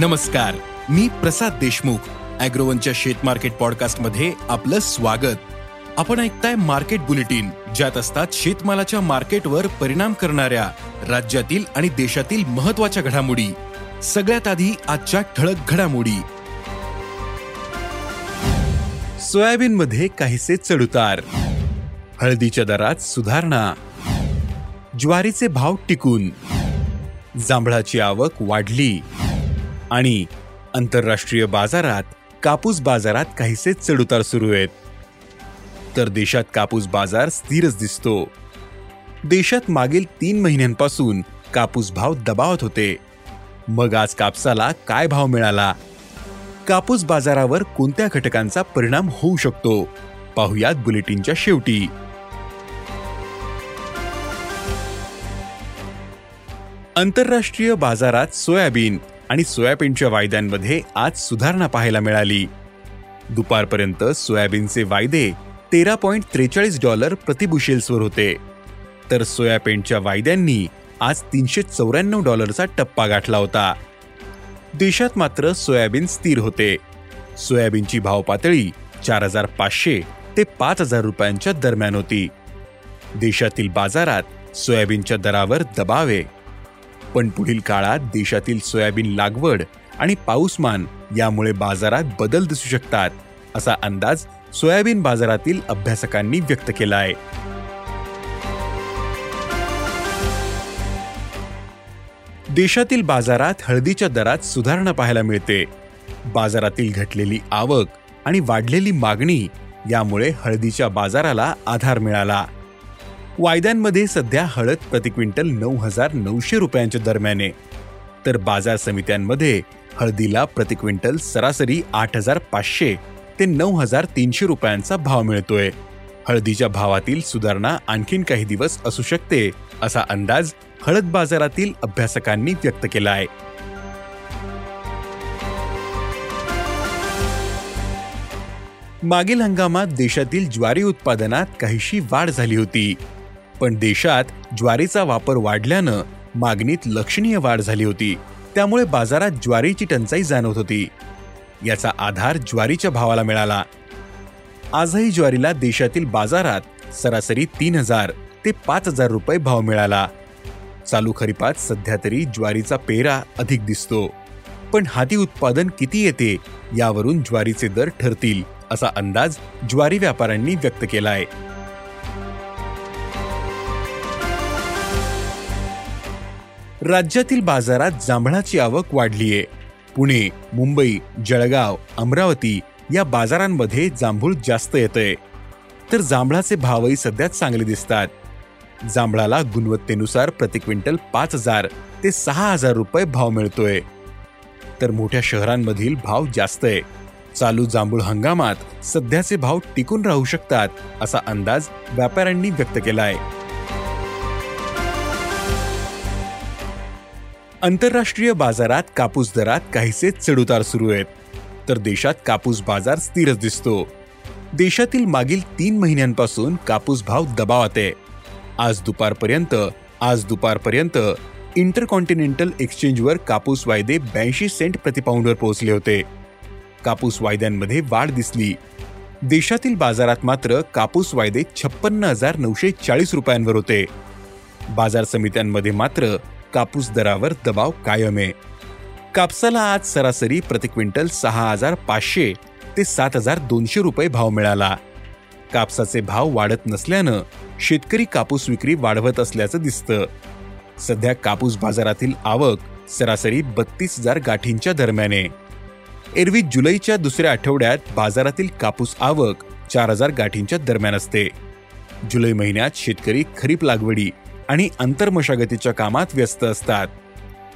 नमस्कार मी प्रसाद देशमुख अॅग्रोवनच्या शेत मार्केट पॉडकास्टमध्ये आपलं स्वागत. आपण ऐकताय मार्केट बुलेटिन ज्यात असतात शेतमालाच्या मार्केटवर परिणाम करणाऱ्या राज्यातील आणि देशातील महत्त्वाच्या घडामोडी. सगळ्यात आधी आजच्या ठळक घडामोडी. सोयाबीन मध्ये काहीसे चढउतार. हळदीच्या दरात सुधारणा. ज्वारीचे भाव टिकून. जांभळाची आवक वाढली. आणि आंतरराष्ट्रीय बाजारात कापूस बाजारात काहीसे चढउतार सुरू आहेत. तर देशात कापूस बाजार स्थिरच दिसतो. देशात मागील तीन महिन्यांपासून कापूस भाव दबावत होते. मग आज कापसाला काय भाव मिळाला? कापूस बाजारावर कोणत्या घटकांचा परिणाम होऊ शकतो? पाहुयात बुलेटिनच्या शेवटी. आंतरराष्ट्रीय बाजारात सोयाबीन आणि सोयाबीनच्या वायद्यांमध्ये आज सुधारणा पाहायला मिळाली. दुपारपर्यंत सोयाबीनचे वायदे तेरा पॉईंट त्रेचाळीस डॉलर प्रतिबुशेल्सवर होते. तर सोयाबीनच्या वायद्यांनी आज तीनशे चौऱ्याण्णव डॉलरचा टप्पा गाठला होता. देशात मात्र सोयाबीन स्थिर होते. सोयाबीनची भाव पातळी चार हजार पाचशे ते पाच हजार रुपयांच्या दरम्यान होती. देशातील बाजारात सोयाबीनच्या दरावर दबाव आहे. पण पुढील काळात देशातील सोयाबीन लागवड आणि पाऊसमान यामुळे बाजारात बदल दिसू शकतात असा अंदाज सोयाबीन बाजारातील अभ्यासकांनी व्यक्त केला आहे देशातील बाजारात हळदीच्या दरात सुधारणा पाहायला मिळते. बाजारातील घटलेली आवक आणि वाढलेली मागणी यामुळे हळदीच्या बाजाराला आधार मिळाला. वायद्यांमध्ये सध्या हळद प्रति क्विंटल नऊ हजार नऊशे रुपयांच्या दरम्याने. तर बाजार समित्यांमध्ये हळदीला प्रति क्विंटल सरासरी आठ हजार पाचशे ते नऊ हजार तीनशे रुपयांचा भाव मिळतोय. हळदीच्या भावातील सुधारणा आणखीन काही दिवस असू शकते असा अंदाज हळद बाजारातील अभ्यासकांनी व्यक्त केला आहे. मागील हंगामात देशातील ज्वारी उत्पादनात काहीशी वाढ झाली होती. पण देशात ज्वारीचा वापर वाढल्यानं मागणीत लक्षणीय वाढ झाली होती. त्यामुळे बाजारात ज्वारीची टंचाई जाणवत होती. याचा आधार ज्वारीच्या भावाला मिळाला. आजही ज्वारीला देशातील बाजारात सरासरी तीन हजार ते पाच हजार रुपये भाव मिळाला. चालू खरीपात सध्या तरी ज्वारीचा पेरा अधिक दिसतो. पण हाती उत्पादन किती येते यावरून ज्वारीचे दर ठरतील असा अंदाज ज्वारी व्यापाऱ्यांनी व्यक्त केला राज्यातील बाजारात जांभळाची आवक वाढलीये. पुणे मुंबई जळगाव अमरावती या बाजारांमध्ये जांभूळ जास्त येतंय. तर जांभळाचे भावही सध्या चांगले दिसतात. जांभळाला गुणवत्तेनुसार प्रति क्विंटल पाच हजार ते सहा हजार रुपये भाव मिळतोय. तर मोठ्या शहरांमधील भाव जास्त आहे चालू जांभूळ हंगामात सध्याचे भाव टिकून राहू शकतात असा अंदाज व्यापाऱ्यांनी व्यक्त केला आहे आंतरराष्ट्रीय बाजारात कापूस दरात काहीसे चढउतार सुरू आहेत. तर देशात कापूस बाजार स्थिरच दिसतो. देशातील मागील तीन महिन्यांपासून कापूस भाव दबावात आहे. आज दुपारपर्यंत आज दुपारपर्यंत इंटरकॉन्टिनेंटल एक्सचेंजवर कापूस वायदे ब्याऐंशी सेंट प्रतिपाऊंडवर पोहोचले होते. कापूस वायद्यांमध्ये वाढ दिसली. देशातील बाजारात मात्र कापूस वायदे छप्पन्न हजार नऊशे चाळीस रुपयांवर होते. बाजार समित्यांमध्ये मात्र कापूस दरावर दबाव कायम आहे कापसाला आज सरासरी प्रति क्विंटल सहा हजार पाचशे ते सात हजार दोनशे रुपये भाव मिळाला. कापसाचे भाव वाढत नसल्यानं शेतकरी कापूस विक्री वाढवत असल्याचं दिसतं. सध्या कापूस बाजारातील आवक सरासरी बत्तीस हजार गाठींच्या दरम्याने. एरवी जुलैच्या दुसऱ्या आठवड्यात बाजारातील कापूस आवक चार हजार गाठींच्या दरम्यान असते. जुलै महिन्यात शेतकरी खरीप लागवडी आणि अंतर्मशागतीच्या कामात व्यस्त असतात.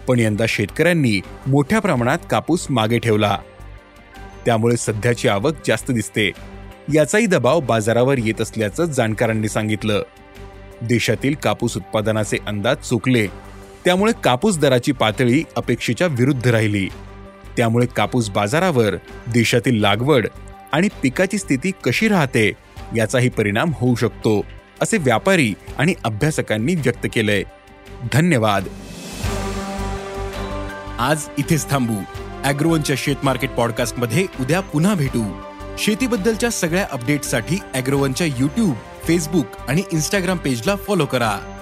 पण यंदा शेतकऱ्यांनी मोठ्या प्रमाणात कापूस मागे ठेवला. त्यामुळे सध्याची आवक जास्त दिसते. याचाही दबाव बाजारावर येत असल्याचं जाणकारांनी सांगितलं. देशातील कापूस उत्पादनाचे अंदाज चुकले. त्यामुळे कापूस दराची पातळी अपेक्षेच्या विरुद्ध राहिली. त्यामुळे कापूस बाजारावर देशातील लागवड आणि पिकाची स्थिती कशी राहते याचाही परिणाम होऊ शकतो. असे व्यापारी आणि अभ्यासकांनी व्यक्त केलंय. धन्यवाद. आज इथेच थांबू. अॅग्रोवनच्या शेत मार्केट पॉडकास्टमध्ये उद्या पुन्हा भेटू. शेतीबद्दलच्या सगळ्या अपडेट्ससाठी अॅग्रोवनच्या युट्यूब फेसबुक आणि इन्स्टाग्राम पेजला फॉलो करा.